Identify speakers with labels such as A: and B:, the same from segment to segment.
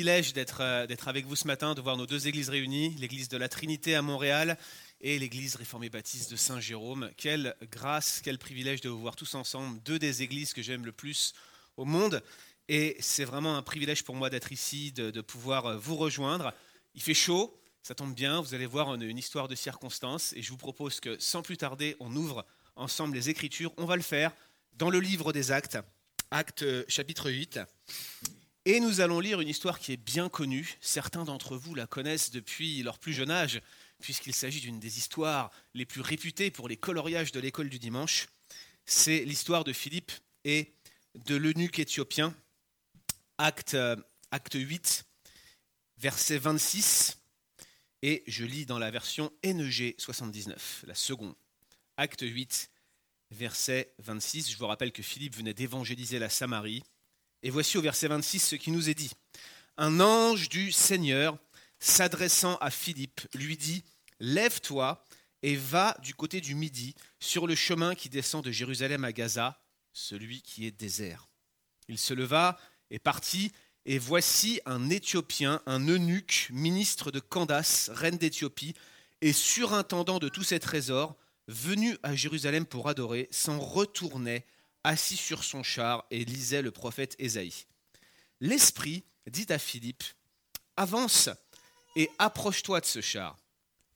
A: privilège euh, d'être avec vous ce matin, de voir nos deux églises réunies, l'église de la Trinité à Montréal et l'église réformée baptiste de Saint-Jérôme. Quelle grâce, quel privilège de vous voir tous ensemble, deux des églises que j'aime le plus au monde. Et c'est vraiment un privilège pour moi d'être ici, de, pouvoir euh, vous rejoindre. Il fait chaud, ça tombe bien, vous allez voir une histoire de circonstances et je vous propose que sans plus tarder, on ouvre ensemble les Écritures. On va le faire dans le livre des Actes, Actes euh, chapitre 8. Et nous allons lire une histoire qui est bien connue. Certains d'entre vous la connaissent depuis leur plus jeune âge, puisqu'il s'agit d'une des histoires les plus réputées pour les coloriages de l'école du dimanche. C'est l'histoire de Philippe et de l'eunuque éthiopien, acte, acte 8, verset 26. Et je lis dans la version NEG 79, la seconde. Acte 8, verset 26. Je vous rappelle que Philippe venait d'évangéliser la Samarie et voici au verset 26 ce qui nous est dit. Un ange du Seigneur, s'adressant à Philippe, lui dit, Lève-toi et va du côté du midi, sur le chemin qui descend de Jérusalem à Gaza, celui qui est désert. Il se leva et partit, et voici un Éthiopien, un eunuque, ministre de Candace, reine d'Éthiopie, et surintendant de tous ses trésors, venu à Jérusalem pour adorer, s'en retournait assis sur son char et lisait le prophète Ésaïe. L'Esprit dit à Philippe, Avance et approche-toi de ce char.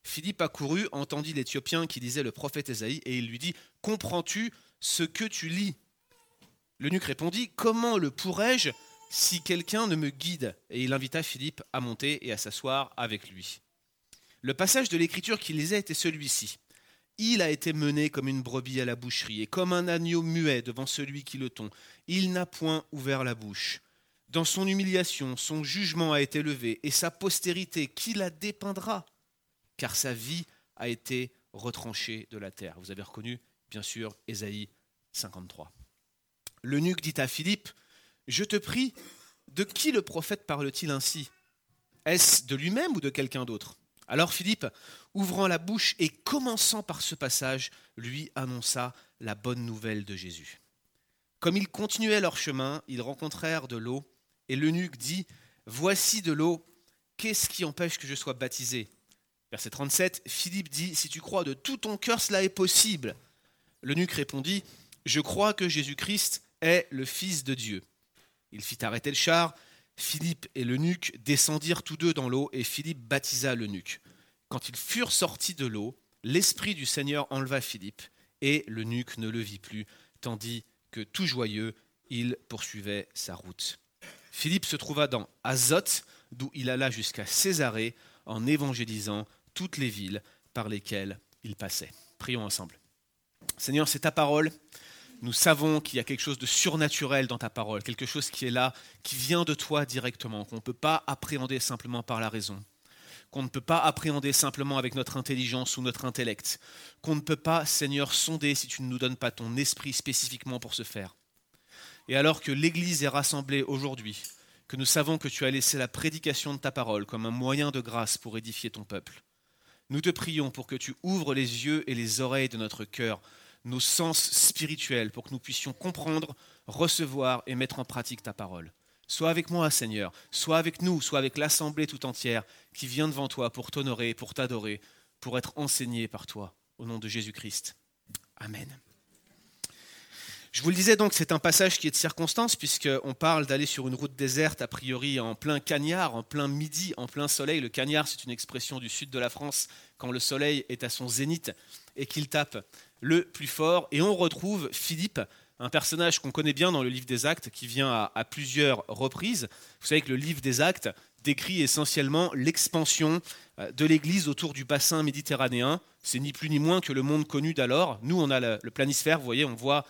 A: Philippe accourut, entendit l'Éthiopien qui lisait le prophète Ésaïe, et il lui dit, Comprends-tu ce que tu lis? L'eunuque répondit, Comment le pourrais-je si quelqu'un ne me guide? Et il invita Philippe à monter et à s'asseoir avec lui. Le passage de l'écriture qu'il lisait était celui-ci. Il a été mené comme une brebis à la boucherie, et comme un agneau muet devant celui qui le tond. Il n'a point ouvert la bouche. Dans son humiliation, son jugement a été levé, et sa postérité, qui la dépeindra Car sa vie a été retranchée de la terre. Vous avez reconnu, bien sûr, Ésaïe 53. L'eunuque dit à Philippe, Je te prie, de qui le prophète parle-t-il ainsi? Est-ce de lui-même ou de quelqu'un d'autre? Alors Philippe, ouvrant la bouche et commençant par ce passage, lui annonça la bonne nouvelle de Jésus. Comme ils continuaient leur chemin, ils rencontrèrent de l'eau, et l'eunuque dit, Voici de l'eau, qu'est-ce qui empêche que je sois baptisé? Verset 37, Philippe dit, Si tu crois de tout ton cœur, cela est possible. L'eunuque répondit, Je crois que Jésus-Christ est le Fils de Dieu. Il fit arrêter le char, Philippe et l'eunuque descendirent tous deux dans l'eau, et Philippe baptisa l'eunuque. Quand ils furent sortis de l'eau, l'Esprit du Seigneur enleva Philippe, et l'eunuque ne le vit plus, tandis que tout joyeux, il poursuivait sa route. Philippe se trouva dans Azote, d'où il alla jusqu'à Césarée, en évangélisant toutes les villes par lesquelles il passait. Prions ensemble. Seigneur, c'est ta parole nous savons qu'il y a quelque chose de surnaturel dans ta parole, quelque chose qui est là, qui vient de toi directement, qu'on ne peut pas appréhender simplement par la raison, qu'on ne peut pas appréhender simplement avec notre intelligence ou notre intellect, qu'on ne peut pas, Seigneur, sonder si tu ne nous donnes pas ton esprit spécifiquement pour ce faire. Et alors que l'Église est rassemblée aujourd'hui, que nous savons que tu as laissé la prédication de ta parole comme un moyen de grâce pour édifier ton peuple, nous te prions pour que tu ouvres les yeux et les oreilles de notre cœur nos sens spirituels pour que nous puissions comprendre, recevoir et mettre en pratique ta parole. Sois avec moi, Seigneur, sois avec nous, sois avec l'assemblée tout entière qui vient devant toi pour t'honorer, pour t'adorer, pour être enseigné par toi, au nom de Jésus-Christ. Amen. Je vous le disais donc, c'est un passage qui est de circonstance, puisqu'on parle d'aller sur une route déserte, a priori en plein cagnard, en plein midi, en plein soleil. Le cagnard, c'est une expression du sud de la France, quand le soleil est à son zénith et qu'il tape le plus fort. Et on retrouve Philippe, un personnage qu'on connaît bien dans le livre des Actes, qui vient à, plusieurs reprises. Vous savez que le livre des Actes décrit essentiellement l'expansion euh, de l'Église autour du bassin méditerranéen. C'est ni plus ni moins que le monde connu d'alors. Nous, on a le, planisphère, vous voyez, on voit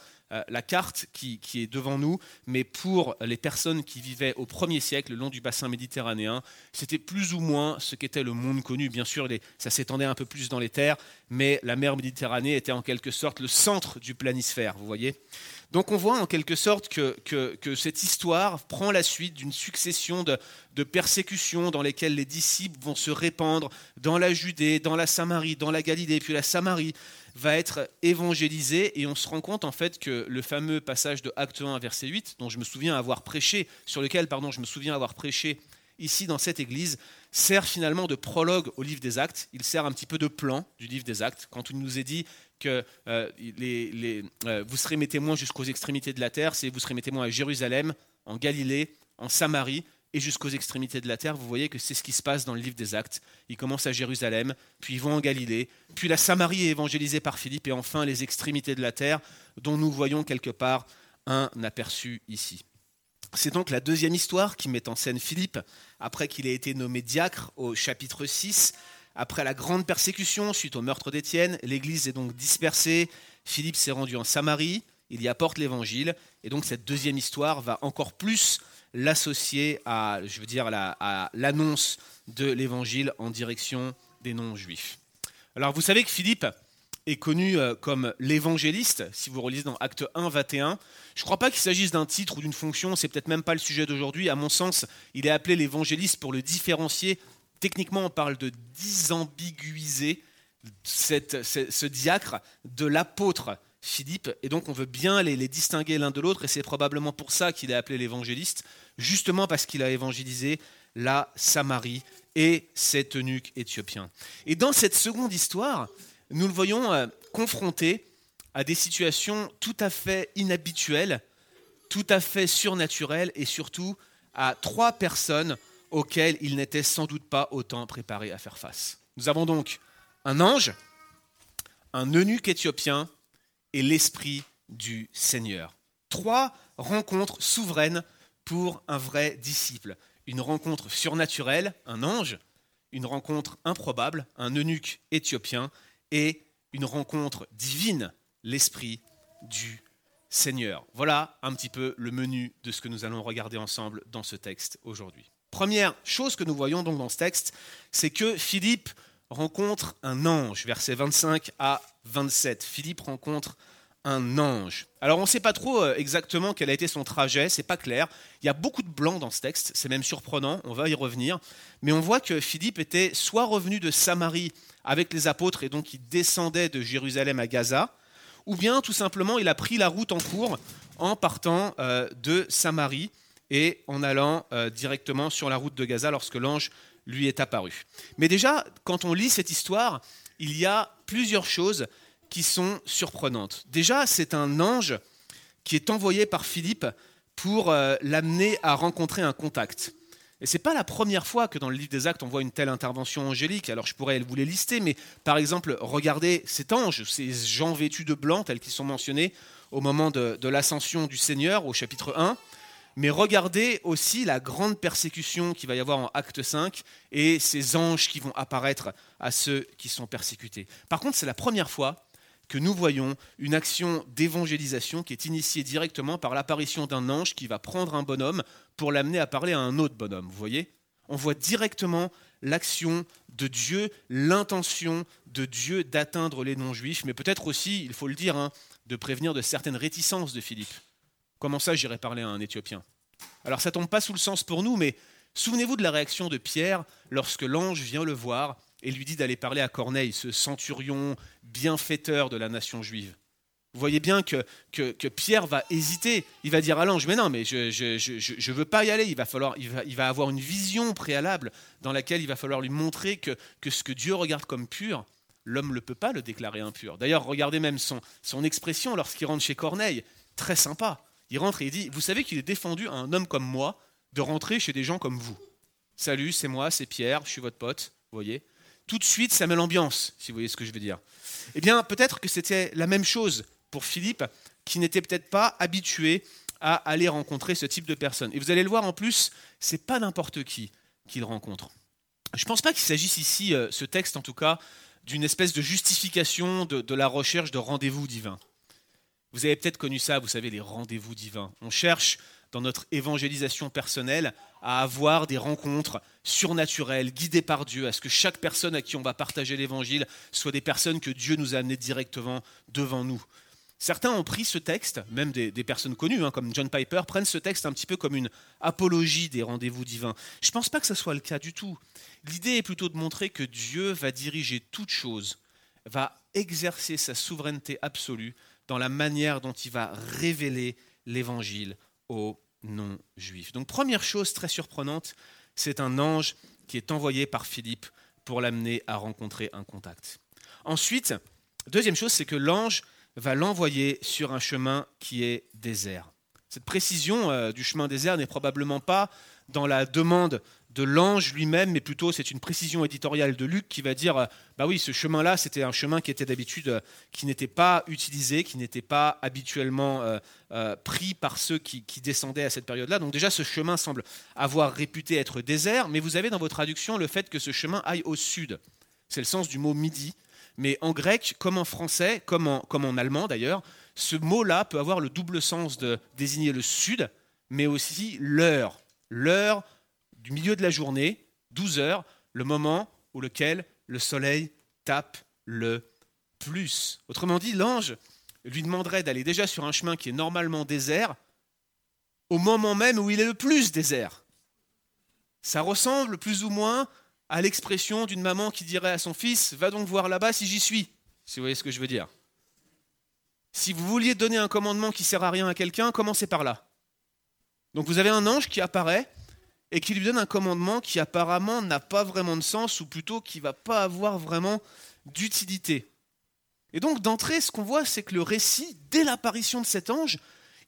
A: la carte qui, est devant nous, mais pour les personnes qui vivaient au premier siècle le long du bassin méditerranéen, c'était plus ou moins ce qu'était le monde connu. Bien sûr, ça s'étendait un peu plus dans les terres, mais la mer Méditerranée était en quelque sorte le centre du planisphère, vous voyez. Donc on voit en quelque sorte que, cette histoire prend la suite d'une succession de, de, persécutions dans lesquelles les disciples vont se répandre dans la Judée, dans la Samarie, dans la Galilée, puis la Samarie va être évangélisé et on se rend compte en fait que le fameux passage de Acte 1 verset 8 dont je me souviens avoir prêché sur lequel pardon je me souviens avoir prêché ici dans cette église, sert finalement de prologue au livre des actes. Il sert un petit peu de plan du livre des actes. Quand il nous est dit que euh, euh, vous serez mes témoins jusqu'aux extrémités de la terre, c'est vous serez mes témoins à Jérusalem, en Galilée, en Samarie et jusqu'aux extrémités de la terre. Vous voyez que c'est ce qui se passe dans le livre des actes. Ils commencent à Jérusalem, puis ils vont en Galilée, puis la Samarie est évangélisée par Philippe, et enfin les extrémités de la terre, dont nous voyons quelque part un aperçu ici. C'est donc la deuxième histoire qui met en scène Philippe, après qu'il ait été nommé diacre au chapitre 6. Après la grande persécution suite au meurtre d'Étienne, l'Église est donc dispersée. Philippe s'est rendu en Samarie, il y apporte l'Évangile, et donc cette deuxième histoire va encore plus l'associer à, je veux dire, à l'annonce de l'Évangile en direction des non-juifs. Alors vous savez que Philippe est connu euh, comme l'évangéliste, si vous relisez dans Acte 1, 21. Je ne crois pas qu'il s'agisse d'un titre ou d'une fonction, c'est peut-être même pas le sujet d'aujourd'hui. À mon sens, il est appelé l'évangéliste pour le différencier. Techniquement, on parle de disambiguiser ce diacre de l'apôtre Philippe, et donc on veut bien les, distinguer l'un de l'autre, et c'est probablement pour ça qu'il est appelé l'évangéliste, justement parce qu'il a évangélisé la Samarie et cet eunuque éthiopien. Et dans cette seconde histoire, nous le voyons euh, confronté à des situations tout à fait inhabituelles, tout à fait surnaturelles et surtout à trois personnes auxquelles il n'était sans doute pas autant préparé à faire face. Nous avons donc un ange, un eunuque éthiopien et l'Esprit du Seigneur. Trois rencontres souveraines pour un vrai disciple. Une rencontre surnaturelle, un ange, une rencontre improbable, un eunuque éthiopien, et une rencontre divine, l'Esprit du Seigneur. Voilà un petit peu le menu de ce que nous allons regarder ensemble dans ce texte aujourd'hui. Première chose que nous voyons donc dans ce texte, c'est que Philippe rencontre un ange, versets 25 à 27. Philippe rencontre un ange. Alors on ne sait pas trop euh, exactement quel a été son trajet, c'est pas clair. Il y a beaucoup de blanc dans ce texte, c'est même surprenant, on va y revenir. Mais on voit que Philippe était soit revenu de Samarie avec les apôtres et donc il descendait de Jérusalem à Gaza, ou bien tout simplement il a pris la route en cours en partant euh, de Samarie et en allant euh, directement sur la route de Gaza lorsque l'ange lui est apparu. Mais déjà, quand on lit cette histoire, il y a plusieurs choses qui sont surprenantes. Déjà, c'est un ange qui est envoyé par Philippe pour euh, l'amener à rencontrer un contact. Et ce n'est pas la première fois que dans le livre des Actes, on voit une telle intervention angélique. Alors je pourrais vous les lister, mais par exemple, regardez cet ange, ces gens vêtus de blanc, tels qu'ils sont mentionnés au moment de, de l'ascension du Seigneur au chapitre 1. Mais regardez aussi la grande persécution qu'il va y avoir en Acte 5 et ces anges qui vont apparaître à ceux qui sont persécutés. Par contre, c'est la première fois que nous voyons une action d'évangélisation qui est initiée directement par l'apparition d'un ange qui va prendre un bonhomme pour l'amener à parler à un autre bonhomme. Vous voyez? On voit directement l'action de Dieu, l'intention de Dieu d'atteindre les non-juifs, mais peut-être aussi, il faut le dire, hein, de prévenir de certaines réticences de Philippe. Comment ça, j'irai parler à un Éthiopien? Alors ça tombe pas sous le sens pour nous, mais souvenez-vous de la réaction de Pierre lorsque l'ange vient le voir et lui dit d'aller parler à Corneille, ce centurion bienfaiteur de la nation juive. Vous voyez bien que, Pierre va hésiter. Il va dire à l'ange, mais non, mais je ne veux pas y aller. Il va, falloir, il, va, avoir une vision préalable dans laquelle il va falloir lui montrer que, que ce que Dieu regarde comme pur, l'homme ne peut pas le déclarer impur. D'ailleurs, regardez même son, son expression lorsqu'il rentre chez Corneille. Très sympa. Il rentre et il dit, vous savez qu'il est défendu à un homme comme moi de rentrer chez des gens comme vous. Salut, c'est moi, c'est Pierre, je suis votre pote. Vous voyez tout de suite, ça met l'ambiance, si vous voyez ce que je veux dire. Eh bien, peut-être que c'était la même chose pour Philippe, qui n'était peut-être pas habitué à aller rencontrer ce type de personnes. Et vous allez le voir en plus, c'est pas n'importe qui qu'il rencontre. Je ne pense pas qu'il s'agisse ici, euh, ce texte en tout cas, d'une espèce de justification de, la recherche de rendez-vous divins. Vous avez peut-être connu ça, vous savez, les rendez-vous divins. On cherche dans notre évangélisation personnelle à avoir des rencontres surnaturelles, guidées par Dieu, à ce que chaque personne à qui on va partager l'évangile soit des personnes que Dieu nous a amenées directement devant nous. Certains ont pris ce texte, même des, personnes connues, hein, comme John Piper, prennent ce texte un petit peu comme une apologie des rendez-vous divins. Je ne pense pas que ce soit le cas du tout. L'idée est plutôt de montrer que Dieu va diriger toute chose, va exercer sa souveraineté absolue dans la manière dont il va révéler l'évangile aux non-juifs. Donc première chose très surprenante, c'est un ange qui est envoyé par Philippe pour l'amener à rencontrer un contact. Ensuite, deuxième chose, c'est que l'ange va l'envoyer sur un chemin qui est désert. Cette précision euh, du chemin désert n'est probablement pas dans la demande de l'ange lui-même, mais plutôt c'est une précision éditoriale de Luc qui va dire, euh, bah oui, ce chemin-là, c'était un chemin qui était d'habitude, euh, qui n'était pas utilisé, qui n'était pas habituellement euh, pris par ceux qui, descendaient à cette période-là. Donc déjà, ce chemin semble avoir réputé être désert, mais vous avez dans vos traductions le fait que ce chemin aille au sud. C'est le sens du mot midi. Mais en grec, comme en français, comme en allemand d'ailleurs, ce mot-là peut avoir le double sens de désigner le sud, mais aussi l'heure. L'heure du milieu de la journée, 12 heures, le moment où lequel le soleil tape le plus. Autrement dit, l'ange lui demanderait d'aller déjà sur un chemin qui est normalement désert au moment même où il est le plus désert. Ça ressemble plus ou moins à l'expression d'une maman qui dirait à son fils Va donc voir là-bas si j'y suis, si vous voyez ce que je veux dire. Si vous vouliez donner un commandement qui sert à rien à quelqu'un, commencez par là. Donc vous avez un ange qui apparaît et qui lui donne un commandement qui apparemment n'a pas vraiment de sens, ou plutôt qui va pas avoir vraiment d'utilité. Et donc d'entrée, ce qu'on voit, c'est que le récit, dès l'apparition de cet ange,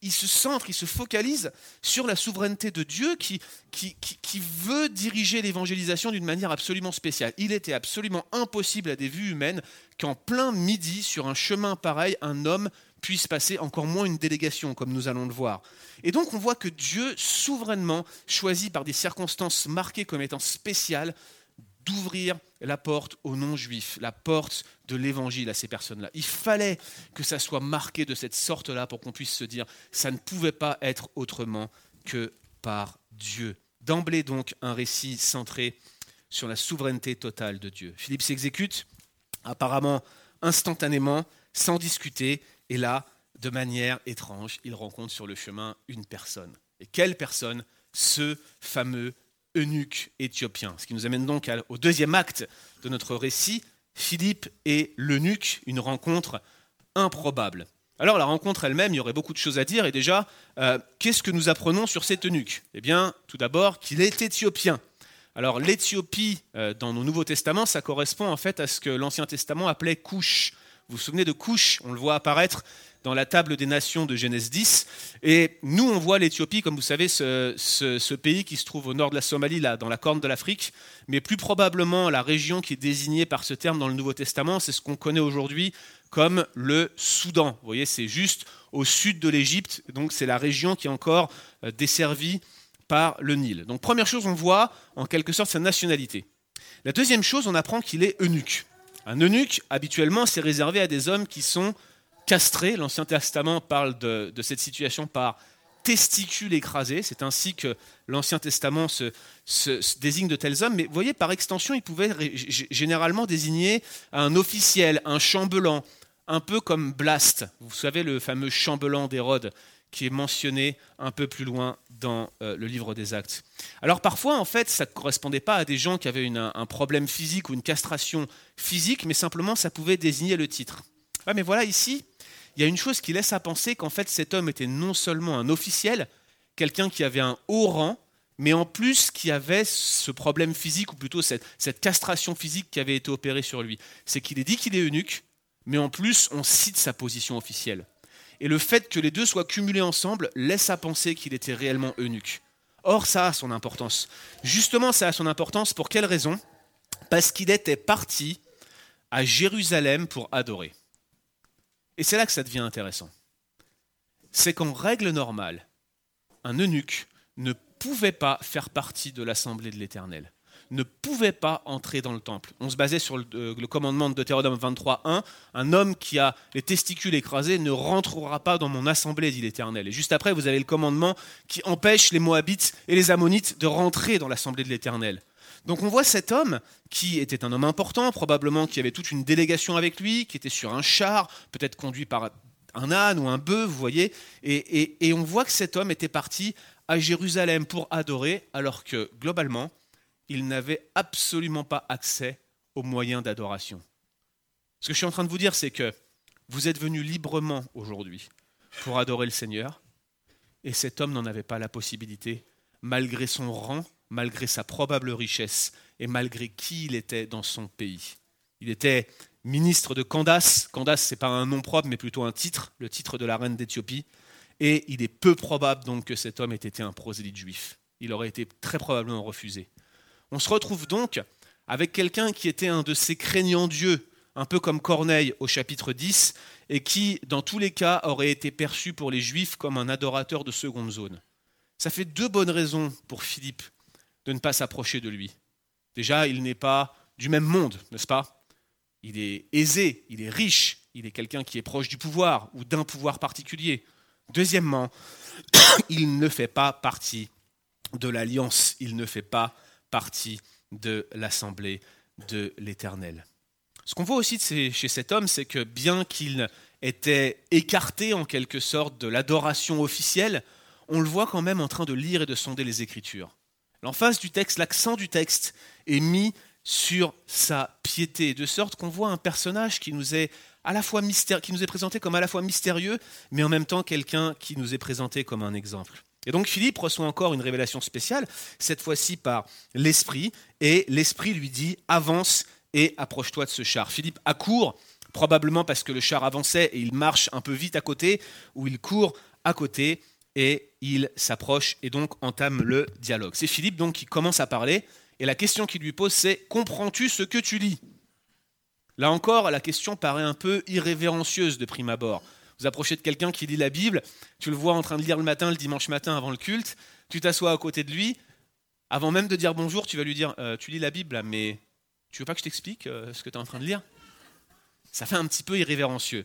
A: il se centre, il se focalise sur la souveraineté de Dieu qui, qui, qui veut diriger l'évangélisation d'une manière absolument spéciale. Il était absolument impossible à des vues humaines qu'en plein midi, sur un chemin pareil, un homme puisse passer, encore moins une délégation, comme nous allons le voir. Et donc on voit que Dieu, souverainement, choisit par des circonstances marquées comme étant spéciales, d'ouvrir la porte aux non-juifs, la porte de l'évangile à ces personnes-là. Il fallait que ça soit marqué de cette sorte-là pour qu'on puisse se dire, ça ne pouvait pas être autrement que par Dieu. D'emblée donc un récit centré sur la souveraineté totale de Dieu. Philippe s'exécute, apparemment instantanément, sans discuter, et là, de manière étrange, il rencontre sur le chemin une personne. Et quelle personne? Ce fameux eunuque éthiopien. Ce qui nous amène donc au deuxième acte de notre récit, Philippe et l'eunuque, une rencontre improbable. Alors la rencontre elle-même, il y aurait beaucoup de choses à dire, et déjà, euh, qu'est-ce que nous apprenons sur cet eunuque? Eh bien, tout d'abord, qu'il est éthiopien. Alors l'Éthiopie, euh, dans nos Nouveaux Testaments, ça correspond en fait à ce que l'Ancien Testament appelait couche. Vous vous souvenez de couche On le voit apparaître dans la table des nations de Genèse 10. Et nous, on voit l'Éthiopie, comme vous savez, ce, pays qui se trouve au nord de la Somalie, là, dans la corne de l'Afrique. Mais plus probablement, la région qui est désignée par ce terme dans le Nouveau Testament, c'est ce qu'on connaît aujourd'hui comme le Soudan. Vous voyez, c'est juste au sud de l'Égypte. Donc, c'est la région qui est encore euh, desservie par le Nil. Donc, première chose, on voit en quelque sorte sa nationalité. La deuxième chose, on apprend qu'il est eunuque. Un eunuque, habituellement, c'est réservé à des hommes qui sont castré. L'Ancien Testament parle de, cette situation par testicule écrasé. C'est ainsi que l'Ancien Testament se, désigne de tels hommes. Mais vous voyez, par extension, il pouvait généralement désigner un officiel, un chambellan, un peu comme Blast. Vous savez, le fameux chambellan d'Hérode qui est mentionné un peu plus loin dans euh, le livre des Actes. Alors parfois, en fait, ça ne correspondait pas à des gens qui avaient un problème physique ou une castration physique, mais simplement ça pouvait désigner le titre. Ah, mais voilà, ici, il y a une chose qui laisse à penser qu'en fait cet homme était non seulement un officiel, quelqu'un qui avait un haut rang, mais en plus qui avait ce problème physique, ou plutôt cette, cette castration physique qui avait été opérée sur lui. C'est qu'il est dit qu'il est eunuque, mais en plus on cite sa position officielle. Et le fait que les deux soient cumulés ensemble laisse à penser qu'il était réellement eunuque. Or, ça a son importance. Justement, ça a son importance pour quelle raison? Parce qu'il était parti à Jérusalem pour adorer. Et c'est là que ça devient intéressant. C'est qu'en règle normale, un eunuque ne pouvait pas faire partie de l'assemblée de l'Éternel, ne pouvait pas entrer dans le temple. On se basait sur le, euh, commandement de Deutéronome 23.1, un homme qui a les testicules écrasés ne rentrera pas dans mon assemblée, dit l'Éternel. Et juste après, vous avez le commandement qui empêche les Moabites et les Ammonites de rentrer dans l'assemblée de l'Éternel. Donc on voit cet homme qui était un homme important, probablement qui avait toute une délégation avec lui, qui était sur un char, peut-être conduit par un âne ou un bœuf, vous voyez, et, on voit que cet homme était parti à Jérusalem pour adorer, alors que globalement, il n'avait absolument pas accès aux moyens d'adoration. Ce que je suis en train de vous dire, c'est que vous êtes venu librement aujourd'hui pour adorer le Seigneur, et cet homme n'en avait pas la possibilité, malgré son rang malgré sa probable richesse et malgré qui il était dans son pays. Il était ministre de Candace. Candace, ce n'est pas un nom propre, mais plutôt un titre, le titre de la reine d'Éthiopie. Et il est peu probable donc que cet homme ait été un prosélyte juif. Il aurait été très probablement refusé. On se retrouve donc avec quelqu'un qui était un de ces craignants Dieu, un peu comme Corneille au chapitre 10, et qui, dans tous les cas, aurait été perçu pour les Juifs comme un adorateur de seconde zone. Ça fait deux bonnes raisons pour Philippe de ne pas s'approcher de lui. Déjà, il n'est pas du même monde, n'est-ce pas? Il est aisé, il est riche, il est quelqu'un qui est proche du pouvoir ou d'un pouvoir particulier. Deuxièmement, il ne fait pas partie de l'alliance, il ne fait pas partie de l'assemblée de l'Éternel. Ce qu'on voit aussi chez cet homme, c'est que bien qu'il était écarté en quelque sorte de l'adoration officielle, on le voit quand même en train de lire et de sonder les Écritures. L'emphase du texte, l'accent du texte est mis sur sa piété, de sorte qu'on voit un personnage qui nous est à la fois qui nous est présenté comme à la fois mystérieux, mais en même temps quelqu'un qui nous est présenté comme un exemple. Et donc Philippe reçoit encore une révélation spéciale, cette fois-ci par l'Esprit, et l'Esprit lui dit avance et approche-toi de ce char. Philippe accourt, probablement parce que le char avançait et il marche un peu vite à côté, ou il court à côté et il s'approche et donc entame le dialogue. C'est Philippe donc qui commence à parler et la question qu'il lui pose c'est comprends-tu ce que tu lis? Là encore, la question paraît un peu irrévérencieuse de prime abord. Vous approchez de quelqu'un qui lit la Bible, tu le vois en train de lire le matin, le dimanche matin avant le culte, tu t'assois à côté de lui, avant même de dire bonjour, tu vas lui dire euh, Tu lis la Bible, mais tu veux pas que je t'explique euh, ce que tu es en train de lire? Ça fait un petit peu irrévérencieux.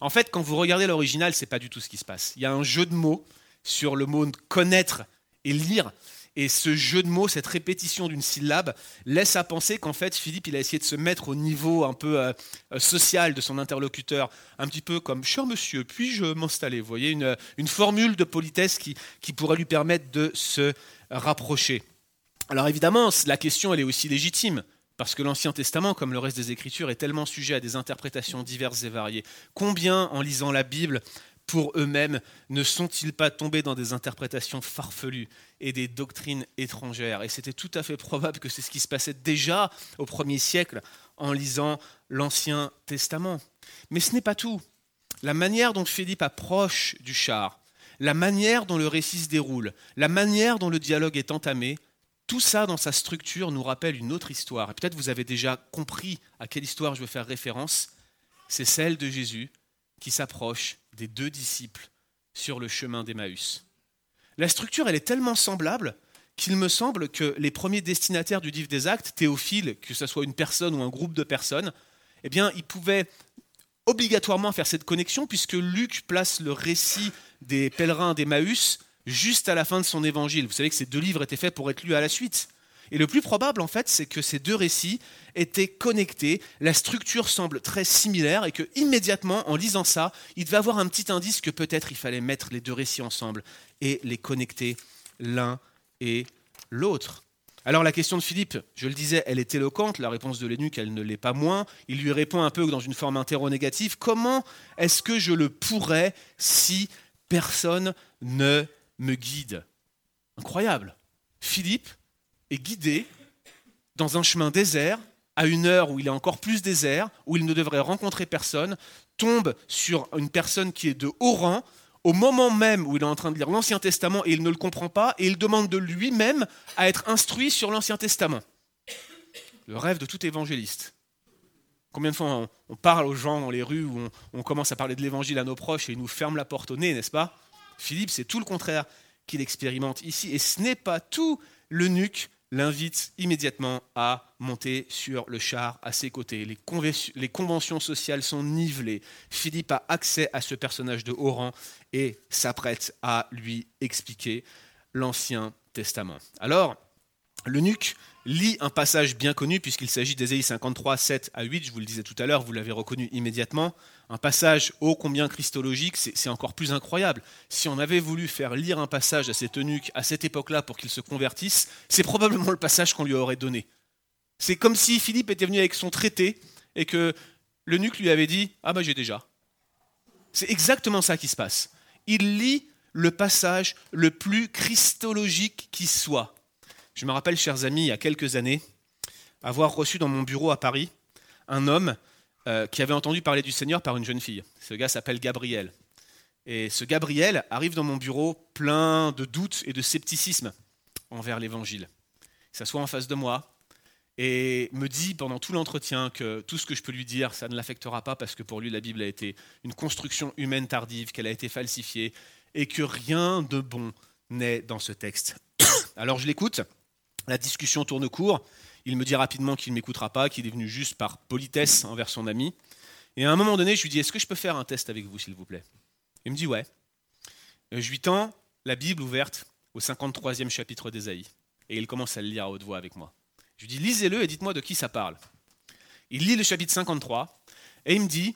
A: En fait, quand vous regardez l'original, c'est pas du tout ce qui se passe. Il y a un jeu de mots sur le mot connaître et lire. Et ce jeu de mots, cette répétition d'une syllabe, laisse à penser qu'en fait, Philippe, il a essayé de se mettre au niveau un peu euh, euh, social de son interlocuteur, un petit peu comme Cher monsieur, puis-je m'installer? Vous voyez, une, formule de politesse qui, qui pourrait lui permettre de se rapprocher. Alors évidemment, la question, elle est aussi légitime. Parce que l'Ancien Testament, comme le reste des Écritures, est tellement sujet à des interprétations diverses et variées. Combien, en lisant la Bible, pour eux-mêmes, ne sont-ils pas tombés dans des interprétations farfelues et des doctrines étrangères? Et c'était tout à fait probable que c'est ce qui se passait déjà au premier siècle en lisant l'Ancien Testament. Mais ce n'est pas tout. La manière dont Philippe approche du char, la manière dont le récit se déroule, la manière dont le dialogue est entamé, tout ça dans sa structure nous rappelle une autre histoire. Et peut-être vous avez déjà compris à quelle histoire je veux faire référence. C'est celle de Jésus qui s'approche des deux disciples sur le chemin d'Emmaüs. La structure, elle est tellement semblable qu'il me semble que les premiers destinataires du livre des actes, Théophile, que ce soit une personne ou un groupe de personnes, eh bien, ils pouvaient obligatoirement faire cette connexion puisque Luc place le récit des pèlerins d'Emmaüs juste à la fin de son évangile. Vous savez que ces deux livres étaient faits pour être lus à la suite. Et le plus probable, en fait, c'est que ces deux récits étaient connectés. La structure semble très similaire et que immédiatement, en lisant ça, il devait avoir un petit indice que peut-être il fallait mettre les deux récits ensemble et les connecter l'un et l'autre. Alors la question de Philippe, je le disais, elle est éloquente, la réponse de l'énuque, elle ne l'est pas moins. Il lui répond un peu dans une forme interrogative, comment est-ce que je le pourrais si personne ne me guide? Incroyable. Philippe est guidé dans un chemin désert, à une heure où il est encore plus désert, où il ne devrait rencontrer personne, tombe sur une personne qui est de haut rang, au moment même où il est en train de lire l'Ancien Testament et il ne le comprend pas, et il demande de lui-même à être instruit sur l'Ancien Testament. Le rêve de tout évangéliste. Combien de fois on, parle aux gens dans les rues où on, commence à parler de l'évangile à nos proches et ils nous ferment la porte au nez, n'est-ce pas? Philippe, c'est tout le contraire qu'il expérimente ici. Et ce n'est pas tout. L'eunuque l'invite immédiatement à monter sur le char à ses côtés. Les, conventions sociales sont nivelées. Philippe a accès à ce personnage de haut rang et s'apprête à lui expliquer l'Ancien Testament. Alors, l'eunuque lit un passage bien connu puisqu'il s'agit d'Ésaïe 53, 7 à 8, je vous le disais tout à l'heure, vous l'avez reconnu immédiatement, un passage ô combien christologique, c'est encore plus incroyable. Si on avait voulu faire lire un passage à cet eunuque à cette époque-là pour qu'il se convertisse, c'est probablement le passage qu'on lui aurait donné. C'est comme si Philippe était venu avec son traité et que l'eunuque lui avait dit Ah bah j'ai déjà. C'est exactement ça qui se passe. Il lit le passage le plus christologique qui soit Je me rappelle, chers amis, il y a quelques années, avoir reçu dans mon bureau à Paris un homme euh, qui avait entendu parler du Seigneur par une jeune fille. Ce gars s'appelle Gabriel. Et ce Gabriel arrive dans mon bureau plein de doutes et de scepticisme envers l'Évangile. Il s'assoit en face de moi et me dit pendant tout l'entretien que tout ce que je peux lui dire, ça ne l'affectera pas parce que pour lui, la Bible a été une construction humaine tardive, qu'elle a été falsifiée et que rien de bon n'est dans ce texte. Alors je l'écoute, la discussion tourne court, il me dit rapidement qu'il ne m'écoutera pas, qu'il est venu juste par politesse envers son ami. Et à un moment donné, je lui dis, est-ce que je peux faire un test avec vous, s'il vous plaît? Il me dit, ouais. Je lui tends la Bible ouverte au 53e chapitre d'Ésaïe. Et il commence à le lire à haute voix avec moi. Je lui dis, lisez-le et dites-moi de qui ça parle. Il lit le chapitre 53 et il me dit,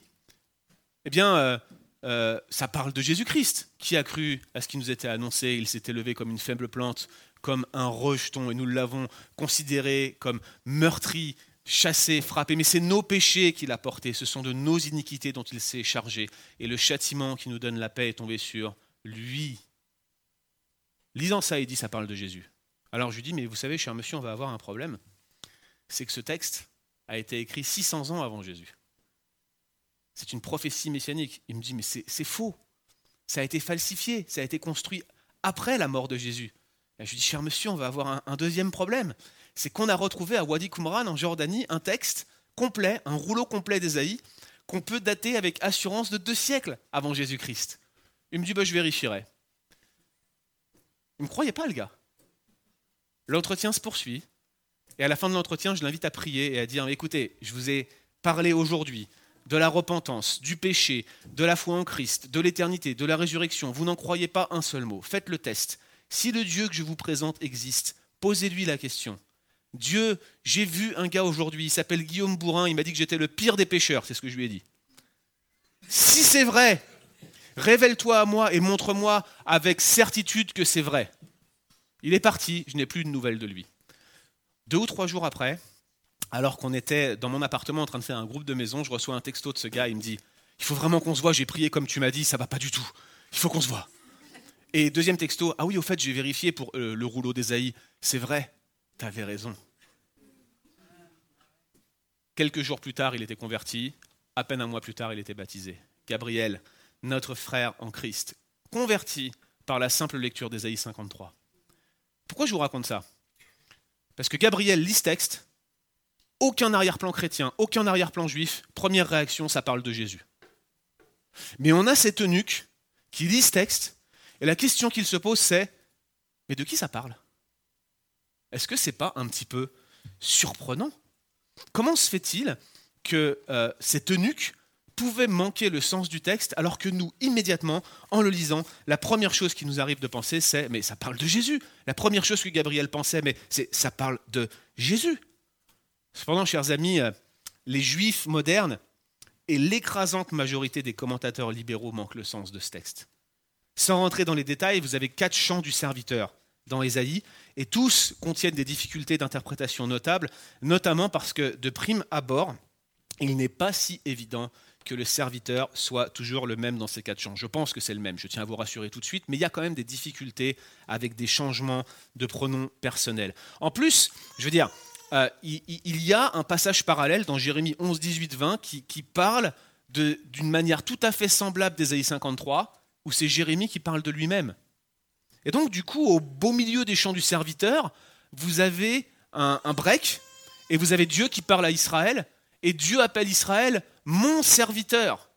A: eh bien, euh, euh, ça parle de Jésus-Christ. Qui a cru à ce qui nous était annoncé? Il s'était levé comme une faible plante, comme un rejeton, et nous l'avons considéré comme meurtri, chassé, frappé. Mais c'est nos péchés qu'il a portés, ce sont de nos iniquités dont il s'est chargé. Et le châtiment qui nous donne la paix est tombé sur lui. Lisant ça, il dit, ça parle de Jésus. Alors je lui dis, mais vous savez, cher monsieur, on va avoir un problème. C'est que ce texte a été écrit 600 ans avant Jésus. C'est une prophétie messianique. Il me dit, mais c'est faux. Ça a été falsifié, ça a été construit après la mort de Jésus. Et je lui dis, cher monsieur, on va avoir un, deuxième problème. C'est qu'on a retrouvé à Wadi Qumran, en Jordanie, un texte complet, un rouleau complet d'Ésaïe, qu'on peut dater avec assurance de deux siècles avant Jésus-Christ. Il me dit, bah, je vérifierai. Il ne me croyait pas, le gars. L'entretien se poursuit. Et à la fin de l'entretien, je l'invite à prier et à dire, écoutez, je vous ai parlé aujourd'hui de la repentance, du péché, de la foi en Christ, de l'éternité, de la résurrection, vous n'en croyez pas un seul mot. Faites le test. Si le Dieu que je vous présente existe, posez-lui la question. Dieu, j'ai vu un gars aujourd'hui, il s'appelle Guillaume Bourrin, il m'a dit que j'étais le pire des pécheurs, c'est ce que je lui ai dit. Si c'est vrai, révèle-toi à moi et montre-moi avec certitude que c'est vrai. Il est parti, je n'ai plus de nouvelles de lui. Deux ou trois jours après, alors qu'on était dans mon appartement en train de faire un groupe de maison, je reçois un texto de ce gars, il me dit Il faut vraiment qu'on se voit, j'ai prié comme tu m'as dit, ça va pas du tout. Il faut qu'on se voit. Et deuxième texto Ah oui, au fait, j'ai vérifié pour euh, le rouleau d'Esaïe. C'est vrai, tu avais raison. Quelques jours plus tard, il était converti. À peine un mois plus tard, il était baptisé. Gabriel, notre frère en Christ, converti par la simple lecture d'Ésaïe 53. Pourquoi je vous raconte ça? Parce que Gabriel lit ce texte aucun arrière-plan chrétien, aucun arrière-plan juif. Première réaction, ça parle de Jésus. Mais on a cet eunuque qui lit ce texte, et la question qu'il se pose, c'est Mais de qui ça parle? Est-ce que ce n'est pas un petit peu surprenant? Comment se fait-il que euh, cet eunuque pouvait manquer le sens du texte alors que nous, immédiatement, en le lisant, la première chose qui nous arrive de penser, c'est Mais ça parle de Jésus. La première chose que Gabriel pensait, mais c'est ça parle de Jésus. Cependant, chers amis, euh, les juifs modernes et l'écrasante majorité des commentateurs libéraux manquent le sens de ce texte. Sans rentrer dans les détails, vous avez quatre chants du serviteur dans Ésaïe, et tous contiennent des difficultés d'interprétation notables, notamment parce que de prime abord, il n'est pas si évident que le serviteur soit toujours le même dans ces quatre chants. Je pense que c'est le même, je tiens à vous rassurer tout de suite, mais il y a quand même des difficultés avec des changements de pronoms personnels. En plus, je veux dire, euh, il, y a un passage parallèle dans Jérémie 11, 18, 20 qui, parle d'une manière tout à fait semblable d'Ésaïe 53, où c'est Jérémie qui parle de lui-même. Et donc, du coup, au beau milieu des chants du serviteur, vous avez un, break, et vous avez Dieu qui parle à Israël, et Dieu appelle Israël mon serviteur.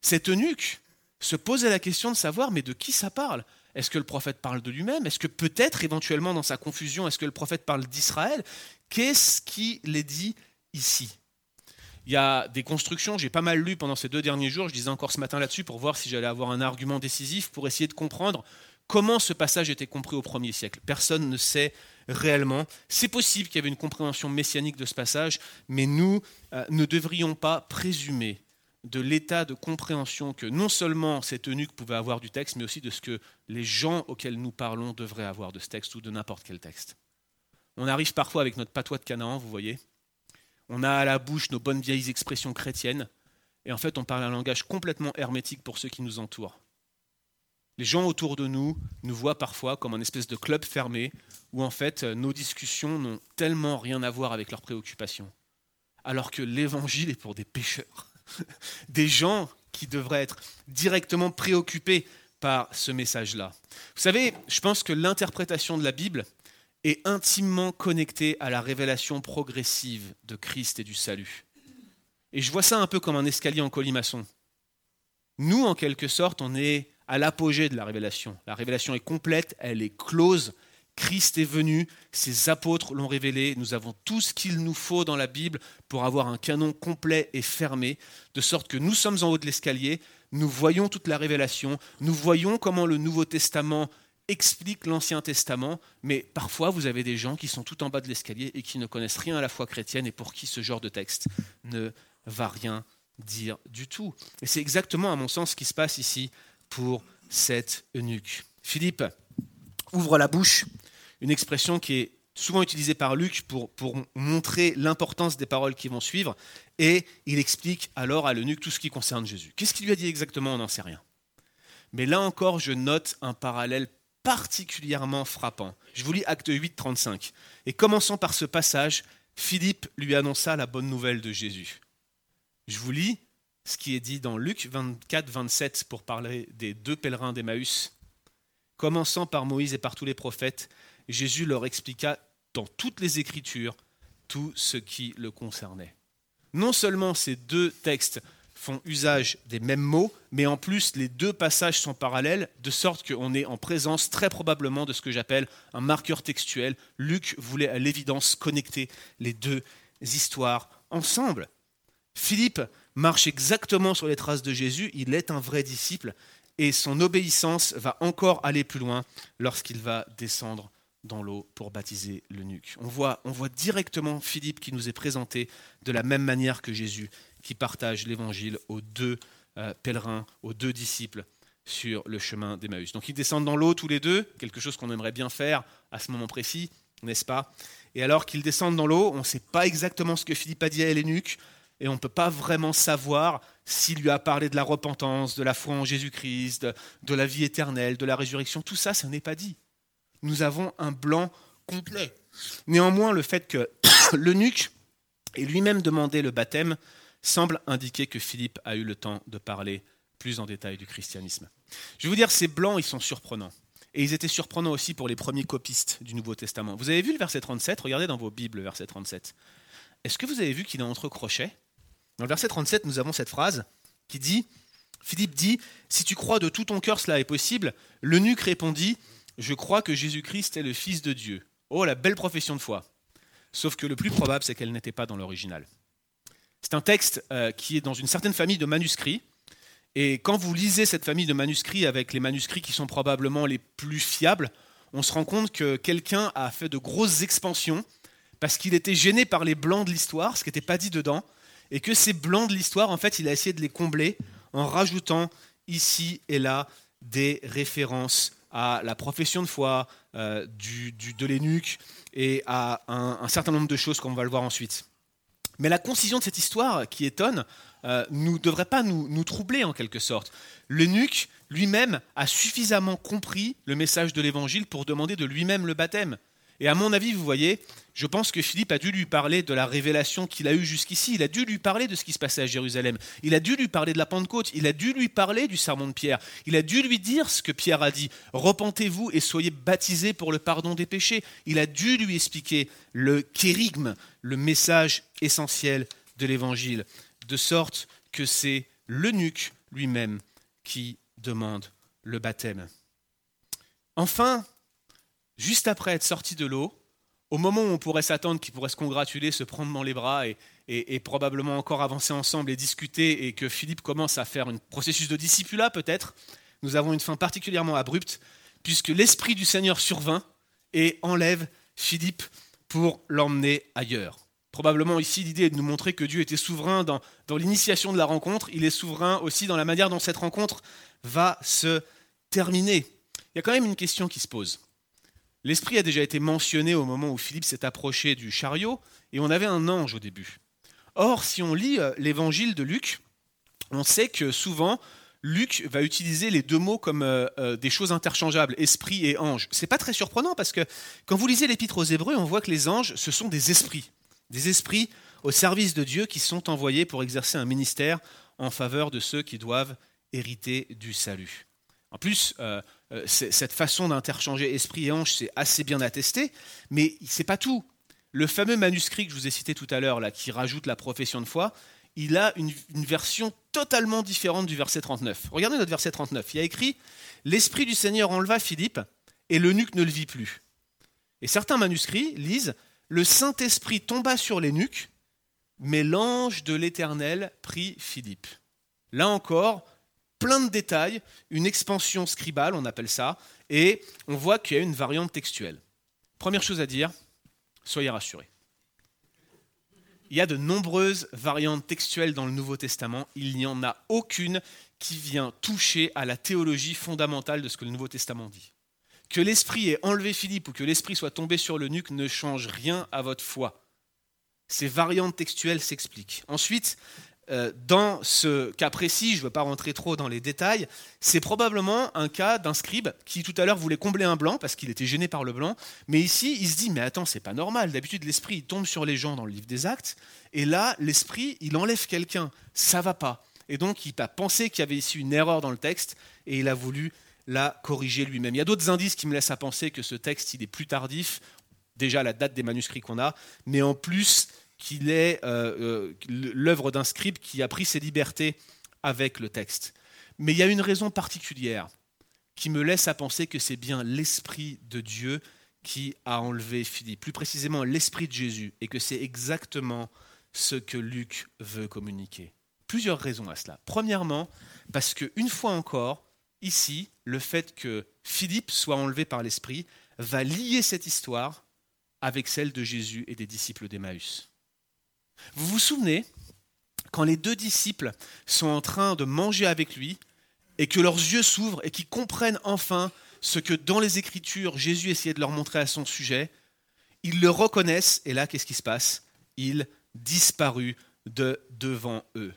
A: Cet eunuque se posait la question de savoir, mais de qui ça parle? Est-ce que le prophète parle de lui-même? Est-ce que peut-être, éventuellement, dans sa confusion, est-ce que le prophète parle d'Israël? Qu'est-ce qu'il est dit ici? Il y a des constructions, j'ai pas mal lu pendant ces deux derniers jours, je disais encore ce matin là-dessus pour voir si j'allais avoir un argument décisif pour essayer de comprendre comment ce passage était compris au premier siècle. Personne ne sait réellement. C'est possible qu'il y avait une compréhension messianique de ce passage, mais nous euh, ne devrions pas présumer de l'état de compréhension que non seulement cet eunuque pouvait avoir du texte, mais aussi de ce que les gens auxquels nous parlons devraient avoir de ce texte ou de n'importe quel texte. On arrive parfois avec notre patois de Canaan, vous voyez. On a à la bouche nos bonnes vieilles expressions chrétiennes, et en fait on parle un langage complètement hermétique pour ceux qui nous entourent. Les gens autour de nous nous voient parfois comme un espèce de club fermé où en fait nos discussions n'ont tellement rien à voir avec leurs préoccupations. Alors que l'évangile est pour des pécheurs, des gens qui devraient être directement préoccupés par ce message-là. Vous savez, je pense que l'interprétation de la Bible est intimement connectée à la révélation progressive de Christ et du salut. Et je vois ça un peu comme un escalier en colimaçon. Nous, en quelque sorte, on est à l'apogée de la révélation. La révélation est complète, elle est close. Christ est venu, ses apôtres l'ont révélé, nous avons tout ce qu'il nous faut dans la Bible pour avoir un canon complet et fermé, de sorte que nous sommes en haut de l'escalier, nous voyons toute la révélation, nous voyons comment le Nouveau Testament explique l'Ancien Testament, mais parfois vous avez des gens qui sont tout en bas de l'escalier et qui ne connaissent rien à la foi chrétienne et pour qui ce genre de texte ne va rien dire du tout. Et c'est exactement, à mon sens, ce qui se passe ici pour cet eunuque. Philippe ouvre la bouche, une expression qui est souvent utilisée par Luc pour, pour montrer l'importance des paroles qui vont suivre, et il explique alors à l'eunuque tout ce qui concerne Jésus. Qu'est-ce qu'il lui a dit exactement? On n'en sait rien. Mais là encore, je note un parallèle particulièrement frappant. Je vous lis Acte 8, 35. Et commençant par ce passage, Philippe lui annonça la bonne nouvelle de Jésus. Je vous lis ce qui est dit dans Luc 24, 27 pour parler des deux pèlerins d'Emmaüs. Commençant par Moïse et par tous les prophètes, Jésus leur expliqua dans toutes les Écritures tout ce qui le concernait. Non seulement ces deux textes font usage des mêmes mots, mais en plus les deux passages sont parallèles, de sorte qu'on est en présence très probablement de ce que j'appelle un marqueur textuel. Luc voulait à l'évidence connecter les deux histoires ensemble. Philippe marche exactement sur les traces de Jésus, il est un vrai disciple, et son obéissance va encore aller plus loin lorsqu'il va descendre dans l'eau pour baptiser l'eunuque. On voit, on voit directement Philippe qui nous est présenté de la même manière que Jésus, qui partage l'évangile aux deux euh, pèlerins, aux deux disciples sur le chemin d'Emmaüs. Donc ils descendent dans l'eau tous les deux, quelque chose qu'on aimerait bien faire à ce moment précis, n'est-ce pas? Et alors qu'ils descendent dans l'eau, on ne sait pas exactement ce que Philippe a dit à l'eunuque, et on ne peut pas vraiment savoir s'il lui a parlé de la repentance, de la foi en Jésus-Christ, de, de, la vie éternelle, de la résurrection. Tout ça, ça n'est pas dit. Nous avons un blanc complet. Néanmoins, le fait que l'eunuque ait lui-même demandé le baptême semble indiquer que Philippe a eu le temps de parler plus en détail du christianisme. Je vais vous dire, ces blancs, ils sont surprenants. Et ils étaient surprenants aussi pour les premiers copistes du Nouveau Testament. Vous avez vu le verset 37 Regardez dans vos Bibles, le verset 37. Est-ce que vous avez vu qu'il est entre crochets Dans le verset 37, nous avons cette phrase qui dit Philippe dit Si tu crois de tout ton cœur, cela est possible. L'eunuque répondit Je crois que Jésus-Christ est le Fils de Dieu. Oh, la belle profession de foi. Sauf que le plus probable, c'est qu'elle n'était pas dans l'original. C'est un texte euh, qui est dans une certaine famille de manuscrits. Et quand vous lisez cette famille de manuscrits avec les manuscrits qui sont probablement les plus fiables, on se rend compte que quelqu'un a fait de grosses expansions parce qu'il était gêné par les blancs de l'histoire, ce qui n'était pas dit dedans, et que ces blancs de l'histoire, en fait, il a essayé de les combler en rajoutant ici et là des références à la profession de foi euh, de l'énuque et à un, un certain nombre de choses qu'on va le voir ensuite. Mais la concision de cette histoire qui étonne euh, ne devrait pas nous, nous, troubler en quelque sorte. L'eunuque lui-même a suffisamment compris le message de l'évangile pour demander de lui-même le baptême. Et à mon avis, vous voyez, je pense que Philippe a dû lui parler de la révélation qu'il a eue jusqu'ici. Il a dû lui parler de ce qui se passait à Jérusalem. Il a dû lui parler de la Pentecôte. Il a dû lui parler du sermon de Pierre. Il a dû lui dire ce que Pierre a dit. Repentez-vous et soyez baptisés pour le pardon des péchés. Il a dû lui expliquer le kérigme, le message essentiel de l'évangile. De sorte que c'est l'eunuque lui-même qui demande le baptême. Enfin, juste après être sorti de l'eau, au moment où on pourrait s'attendre qu'ils pourraient se congratuler, se prendre dans les bras et, probablement encore avancer ensemble et discuter, et que Philippe commence à faire un processus de discipulat peut-être, nous avons une fin particulièrement abrupte, puisque l'Esprit du Seigneur survint et enlève Philippe pour l'emmener ailleurs. Probablement ici l'idée est de nous montrer que Dieu était souverain dans l'initiation de la rencontre, il est souverain aussi dans la manière dont cette rencontre va se terminer. Il y a quand même une question qui se pose. L'esprit a déjà été mentionné au moment où Philippe s'est approché du chariot, et on avait un ange au début. Or, si on lit euh, l'évangile de Luc, on sait que souvent, Luc va utiliser les deux mots comme euh, euh, des choses interchangeables, esprit et ange. C'est pas très surprenant parce que quand vous lisez l'épître aux Hébreux, on voit que les anges, ce sont des esprits, des esprits au service de Dieu qui sont envoyés pour exercer un ministère en faveur de ceux qui doivent hériter du salut. En plus, cette façon d'interchanger esprit et ange, c'est assez bien attesté, mais c'est pas tout. Le fameux manuscrit que je vous ai cité tout à l'heure, là, qui rajoute la profession de foi, il a une, version totalement différente du verset 39. Regardez notre verset 39. Il y a écrit L'Esprit du Seigneur enleva Philippe, et l'eunuque ne le vit plus. Et certains manuscrits lisent Le Saint-Esprit tomba sur l'eunuque, mais l'ange de l'Éternel prit Philippe. Là encore, plein de détails, une expansion scribale, on appelle ça, et on voit qu'il y a une variante textuelle. Première chose à dire, soyez rassurés. Il y a de nombreuses variantes textuelles dans le Nouveau Testament. Il n'y en a aucune qui vient toucher à la théologie fondamentale de ce que le Nouveau Testament dit. Que l'Esprit ait enlevé Philippe ou que l'Esprit soit tombé sur le nuque ne change rien à votre foi. Ces variantes textuelles s'expliquent. Ensuite, dans ce cas précis, je ne veux pas rentrer trop dans les détails, c'est probablement un cas d'un scribe qui tout à l'heure voulait combler un blanc parce qu'il était gêné par le blanc, mais ici il se dit mais attends c'est pas normal, d'habitude l'esprit tombe sur les gens dans le livre des actes, et là l'esprit il enlève quelqu'un, ça va pas. Et donc il a pensé qu'il y avait ici une erreur dans le texte et il a voulu la corriger lui-même. Il y a d'autres indices qui me laissent à penser que ce texte il est plus tardif, déjà la date des manuscrits qu'on a, mais en plus qu'il est euh, euh, l'œuvre d'un scribe qui a pris ses libertés avec le texte. Mais il y a une raison particulière qui me laisse à penser que c'est bien l'Esprit de Dieu qui a enlevé Philippe, plus précisément l'Esprit de Jésus, et que c'est exactement ce que Luc veut communiquer. Plusieurs raisons à cela. Premièrement, parce qu'une fois encore, ici, le fait que Philippe soit enlevé par l'Esprit va lier cette histoire avec celle de Jésus et des disciples d'Emmaüs. Vous vous souvenez, quand les deux disciples sont en train de manger avec lui, et que leurs yeux s'ouvrent et qu'ils comprennent enfin ce que dans les Écritures Jésus essayait de leur montrer à son sujet, ils le reconnaissent, et là, qu'est-ce qui se passe? Il disparut de devant eux.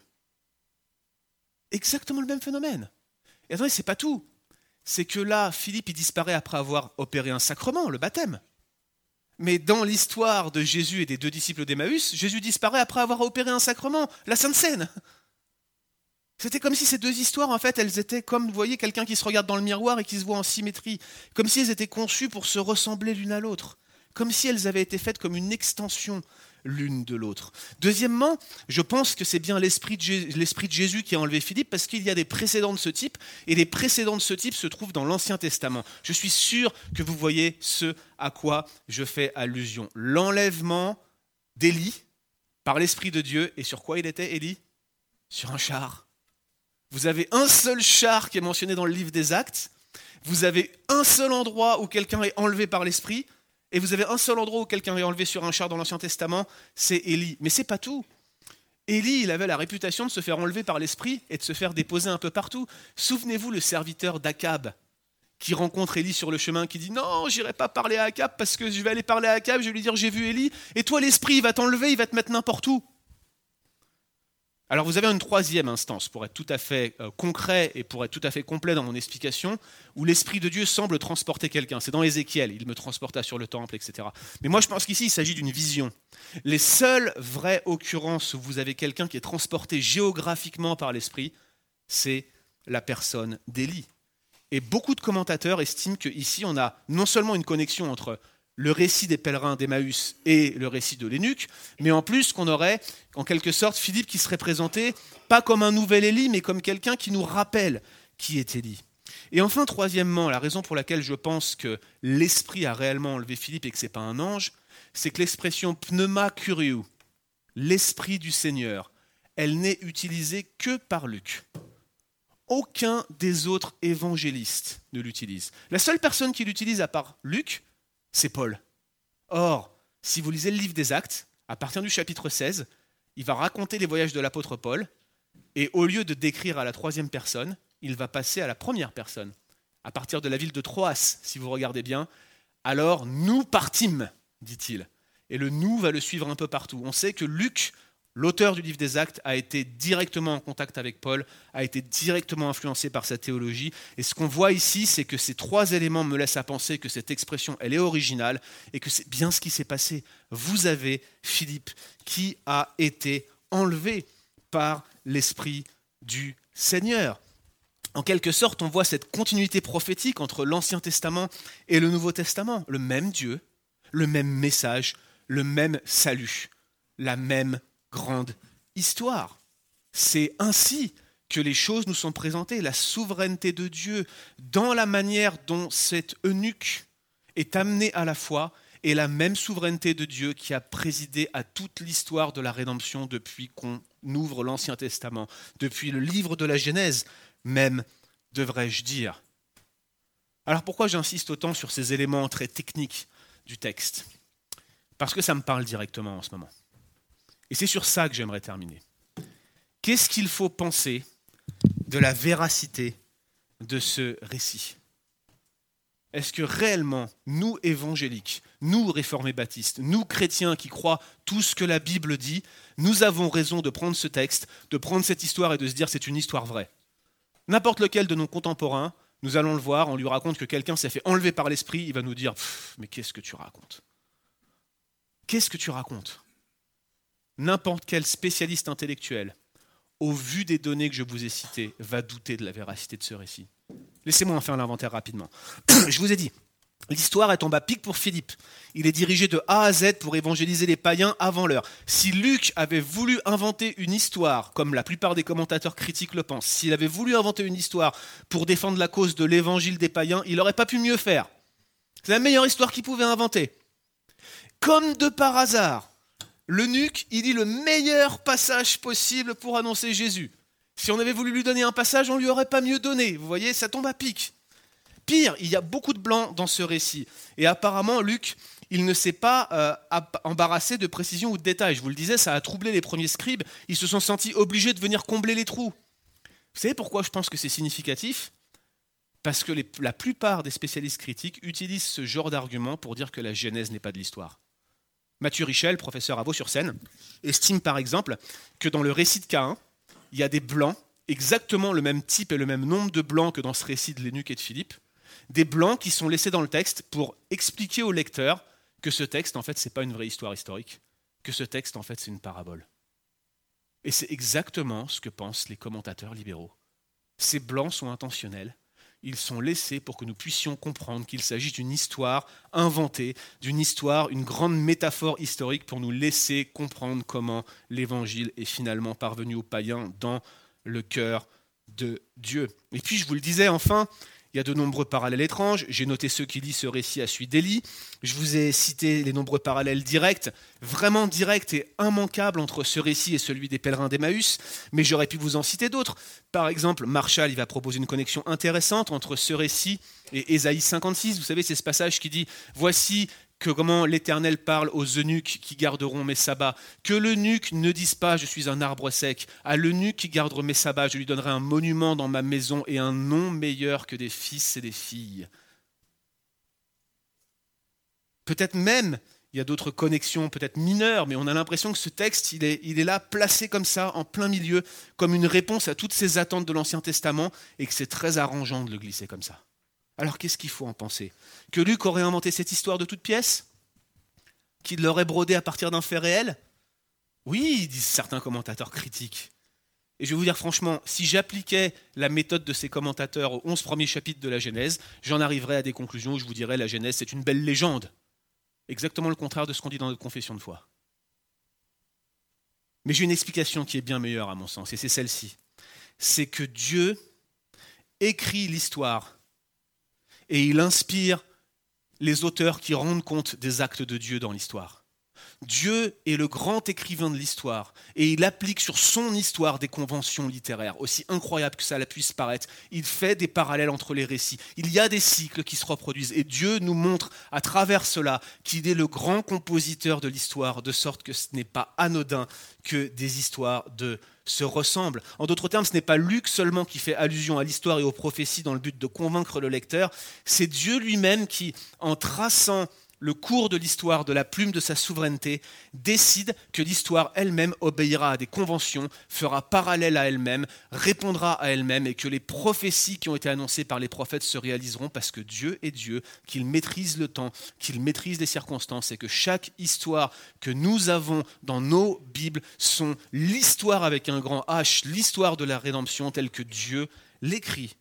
A: Exactement le même phénomène. Et attendez, c'est pas tout. C'est que là, Philippe, il disparaît après avoir opéré un sacrement, le baptême. Mais dans l'histoire de Jésus et des deux disciples d'Emmaüs, Jésus disparaît après avoir opéré un sacrement, la Sainte Seine. C'était comme si ces deux histoires, en fait, elles étaient comme, vous voyez, quelqu'un qui se regarde dans le miroir et qui se voit en symétrie, comme si elles étaient conçues pour se ressembler l'une à l'autre, comme si elles avaient été faites comme une extension l'une de l'autre. Deuxièmement, je pense que c'est bien l'esprit de, Jésus qui a enlevé Philippe parce qu'il y a des précédents de ce type et les précédents de ce type se trouvent dans l'Ancien Testament. Je suis sûr que vous voyez ce à quoi je fais allusion. L'enlèvement d'Élie par l'Esprit de Dieu et sur quoi il était Élie? Sur un char. Vous avez un seul char qui est mentionné dans le livre des Actes. Vous avez un seul endroit où quelqu'un est enlevé par l'Esprit et vous avez un seul endroit où quelqu'un est enlevé sur un char dans l'Ancien Testament, c'est Élie. Mais c'est pas tout. Élie, il avait la réputation de se faire enlever par l'esprit et de se faire déposer un peu partout. Souvenez-vous le serviteur d'Akab qui rencontre Élie sur le chemin, qui dit non, j'irai pas parler à Akab parce que je vais aller parler à Akab, je vais lui dire j'ai vu Élie, et toi l'esprit il va t'enlever, il va te mettre n'importe où. Alors vous avez une troisième instance, pour être tout à fait euh, concret et pour être tout à fait complet dans mon explication, où l'Esprit de Dieu semble transporter quelqu'un. C'est dans Ézéchiel, il me transporta sur le temple, etc. Mais moi je pense qu'ici il s'agit d'une vision. Les seules vraies occurrences où vous avez quelqu'un qui est transporté géographiquement par l'Esprit, c'est la personne d'Élie. Et beaucoup de commentateurs estiment qu'ici on a non seulement une connexion entre le récit des pèlerins d'Emmaüs et le récit de l'Énuque, mais en plus qu'on aurait en quelque sorte Philippe qui serait présenté pas comme un nouvel Élie, mais comme quelqu'un qui nous rappelle qui est Élie. Et enfin, troisièmement, la raison pour laquelle je pense que l'Esprit a réellement enlevé Philippe et que ce n'est pas un ange, c'est que l'expression pneuma curieux, l'Esprit du Seigneur, elle n'est utilisée que par Luc. Aucun des autres évangélistes ne l'utilise. La seule personne qui l'utilise à part Luc, c'est Paul. Or, si vous lisez le livre des Actes, à partir du chapitre 16, il va raconter les voyages de l'apôtre Paul, et au lieu de décrire à la troisième personne, il va passer à la première personne, à partir de la ville de Troas, si vous regardez bien. Alors nous partîmes, dit-il. Et le nous va le suivre un peu partout. On sait que Luc, L'auteur du livre des actes a été directement en contact avec Paul, a été directement influencé par sa théologie. Et ce qu'on voit ici, c'est que ces trois éléments me laissent à penser que cette expression, elle est originale et que c'est bien ce qui s'est passé. Vous avez Philippe qui a été enlevé par l'Esprit du Seigneur. En quelque sorte, on voit cette continuité prophétique entre l'Ancien Testament et le Nouveau Testament. Le même Dieu, le même message, le même salut, la même grande histoire. C'est ainsi que les choses nous sont présentées, la souveraineté de Dieu dans la manière dont cet eunuque est amené à la foi et la même souveraineté de Dieu qui a présidé à toute l'histoire de la rédemption depuis qu'on ouvre l'Ancien Testament, depuis le livre de la Genèse même, devrais-je dire. Alors pourquoi j'insiste autant sur ces éléments très techniques du texte? Parce que ça me parle directement en ce moment. Et c'est sur ça que j'aimerais terminer. Qu'est-ce qu'il faut penser de la véracité de ce récit? Est-ce que réellement, nous évangéliques, nous réformés baptistes, nous chrétiens qui croient tout ce que la Bible dit, nous avons raison de prendre ce texte, de prendre cette histoire et de se dire c'est une histoire vraie? N'importe lequel de nos contemporains, nous allons le voir, on lui raconte que quelqu'un s'est fait enlever par l'esprit, il va nous dire Mais qu'est-ce que tu racontes? Qu'est-ce que tu racontes? N'importe quel spécialiste intellectuel, au vu des données que je vous ai citées, va douter de la véracité de ce récit. Laissez-moi en faire l'inventaire rapidement. je vous ai dit, l'histoire est en bas pic pour Philippe. Il est dirigé de A à Z pour évangéliser les païens avant l'heure. Si Luc avait voulu inventer une histoire, comme la plupart des commentateurs critiques le pensent, s'il avait voulu inventer une histoire pour défendre la cause de l'évangile des païens, il n'aurait pas pu mieux faire. C'est la meilleure histoire qu'il pouvait inventer. Comme de par hasard, l'eunuque, il dit le meilleur passage possible pour annoncer Jésus. Si on avait voulu lui donner un passage, on ne lui aurait pas mieux donné. Vous voyez, ça tombe à pic. Pire, il y a beaucoup de blancs dans ce récit. Et apparemment, Luc, il ne s'est pas euh, embarrassé de précision ou de détails. Je vous le disais, ça a troublé les premiers scribes. Ils se sont sentis obligés de venir combler les trous. Vous savez pourquoi je pense que c'est significatif? Parce que la plupart des spécialistes critiques utilisent ce genre d'argument pour dire que la Genèse n'est pas de l'histoire. Mathieu Richel, professeur à Vaux-sur-Seine, estime par exemple que dans le récit de Caïn, il y a des blancs, exactement le même type et le même nombre de blancs que dans ce récit de l'Énuque et de Philippe, des blancs qui sont laissés dans le texte pour expliquer au lecteur que ce texte, en fait, ce n'est pas une vraie histoire historique, que ce texte, en fait, c'est une parabole. Et c'est exactement ce que pensent les commentateurs libéraux. Ces blancs sont intentionnels, ils sont laissés pour que nous puissions comprendre qu'il s'agit d'une histoire inventée, d'une histoire, une grande métaphore historique pour nous laisser comprendre comment l'Évangile est finalement parvenu aux païens dans le cœur de Dieu. Et puis je vous le disais enfin, il y a de nombreux parallèles étranges. J'ai noté ceux qui lisent ce récit à suite d'Élie. Je vous ai cité les nombreux parallèles directs, vraiment directs et immanquables entre ce récit et celui des pèlerins d'Emmaüs. Mais j'aurais pu vous en citer d'autres. Par exemple, Marshall il va proposer une connexion intéressante entre ce récit et Ésaïe 56. Vous savez, c'est ce passage qui dit Voici que comment l'Éternel parle aux eunuques qui garderont mes sabbats. Que l'eunuque ne dise pas je suis un arbre sec. À l'eunuque qui gardera mes sabbats, je lui donnerai un monument dans ma maison et un nom meilleur que des fils et des filles. Peut-être même, il y a d'autres connexions, peut-être mineures, mais on a l'impression que ce texte, il est, il est là, placé comme ça, en plein milieu, comme une réponse à toutes ces attentes de l'Ancien Testament, et que c'est très arrangeant de le glisser comme ça. Alors qu'est-ce qu'il faut en penser? Que Luc aurait inventé cette histoire de toute pièce Qu'il l'aurait brodée à partir d'un fait réel? Oui, disent certains commentateurs critiques. Et je vais vous dire franchement, si j'appliquais la méthode de ces commentateurs aux 11 premiers chapitres de la Genèse, j'en arriverais à des conclusions où je vous dirais la Genèse c'est une belle légende. Exactement le contraire de ce qu'on dit dans notre confession de foi. Mais j'ai une explication qui est bien meilleure à mon sens, et c'est celle-ci. C'est que Dieu écrit l'histoire et il inspire les auteurs qui rendent compte des actes de Dieu dans l'histoire. Dieu est le grand écrivain de l'histoire et il applique sur son histoire des conventions littéraires, aussi incroyables que ça puisse paraître. Il fait des parallèles entre les récits. Il y a des cycles qui se reproduisent et Dieu nous montre à travers cela qu'il est le grand compositeur de l'histoire, de sorte que ce n'est pas anodin que des histoires de se ressemblent. En d'autres termes, ce n'est pas Luc seulement qui fait allusion à l'histoire et aux prophéties dans le but de convaincre le lecteur, c'est Dieu lui-même qui, en traçant le cours de l'histoire de la plume de sa souveraineté, décide que l'histoire elle-même obéira à des conventions, fera parallèle à elle-même, répondra à elle-même et que les prophéties qui ont été annoncées par les prophètes se réaliseront parce que Dieu est Dieu, qu'il maîtrise le temps, qu'il maîtrise les circonstances et que chaque histoire que nous avons dans nos Bibles sont l'histoire avec un grand H, l'histoire de la rédemption telle que Dieu l'écrit.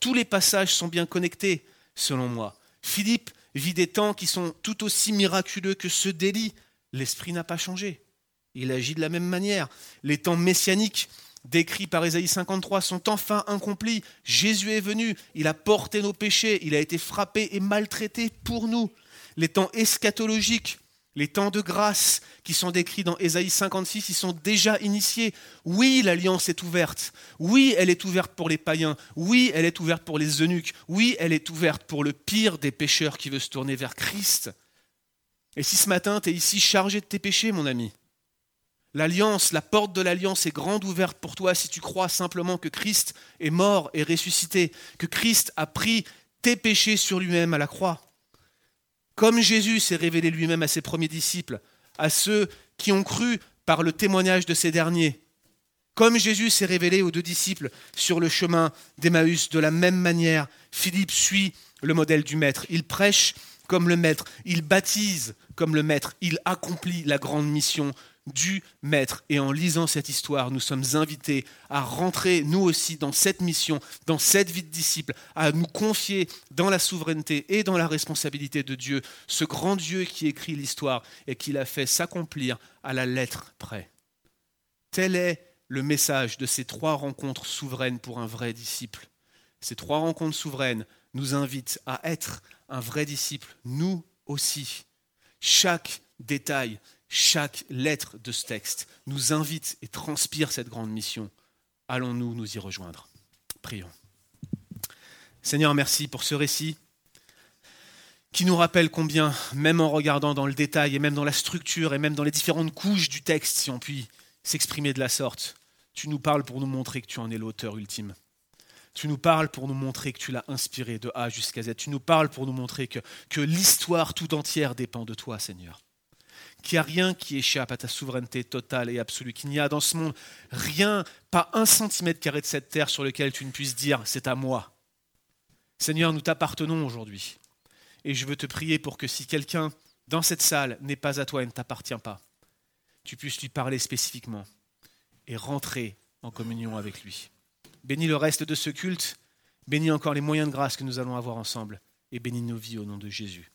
A: Tous les passages sont bien connectés, selon moi. Philippe vit des temps qui sont tout aussi miraculeux que ceux d'Élie. L'Esprit n'a pas changé. Il agit de la même manière. Les temps messianiques décrits par Ésaïe 53 sont enfin accomplis. Jésus est venu, il a porté nos péchés, il a été frappé et maltraité pour nous. Les temps eschatologiques les temps de grâce qui sont décrits dans Ésaïe 56, ils sont déjà initiés. Oui, l'alliance est ouverte. Oui, elle est ouverte pour les païens. Oui, elle est ouverte pour les eunuques. Oui, elle est ouverte pour le pire des pécheurs qui veut se tourner vers Christ. Et si ce matin, tu es ici chargé de tes péchés, mon ami, l'alliance, la porte de l'alliance est grande ouverte pour toi si tu crois simplement que Christ est mort et ressuscité, que Christ a pris tes péchés sur lui-même à la croix. Comme Jésus s'est révélé lui-même à ses premiers disciples, à ceux qui ont cru par le témoignage de ces derniers, comme Jésus s'est révélé aux deux disciples sur le chemin d'Emmaüs, de la même manière, Philippe suit le modèle du Maître. Il prêche comme le Maître, il baptise comme le Maître, il accomplit la grande mission du Maître. Et en lisant cette histoire, nous sommes invités à rentrer, nous aussi, dans cette mission, dans cette vie de disciple, à nous confier dans la souveraineté et dans la responsabilité de Dieu, ce grand Dieu qui écrit l'histoire et qui l'a fait s'accomplir à la lettre près. Tel est le message de ces trois rencontres souveraines pour un vrai disciple. Ces trois rencontres souveraines nous invitent à être un vrai disciple, nous aussi. Chaque détail, chaque lettre de ce texte nous invite et transpire cette grande mission. Allons-nous nous y rejoindre? Prions. Seigneur, merci pour ce récit qui nous rappelle combien, même en regardant dans le détail et même dans la structure et même dans les différentes couches du texte, si on peut s'exprimer de la sorte, tu nous parles pour nous montrer que tu en es l'auteur ultime. Tu nous parles pour nous montrer que tu l'as inspiré de A jusqu'à Z. Tu nous parles pour nous montrer que, que l'histoire tout entière dépend de toi, Seigneur qu'il n'y a rien qui échappe à ta souveraineté totale et absolue, qu'il n'y a dans ce monde rien, pas un centimètre carré de cette terre sur lequel tu ne puisses dire c'est à moi. Seigneur, nous t'appartenons aujourd'hui. Et je veux te prier pour que si quelqu'un dans cette salle n'est pas à toi et ne t'appartient pas, tu puisses lui parler spécifiquement et rentrer en communion avec lui. Bénis le reste de ce culte, bénis encore les moyens de grâce que nous allons avoir ensemble et bénis nos vies au nom de Jésus.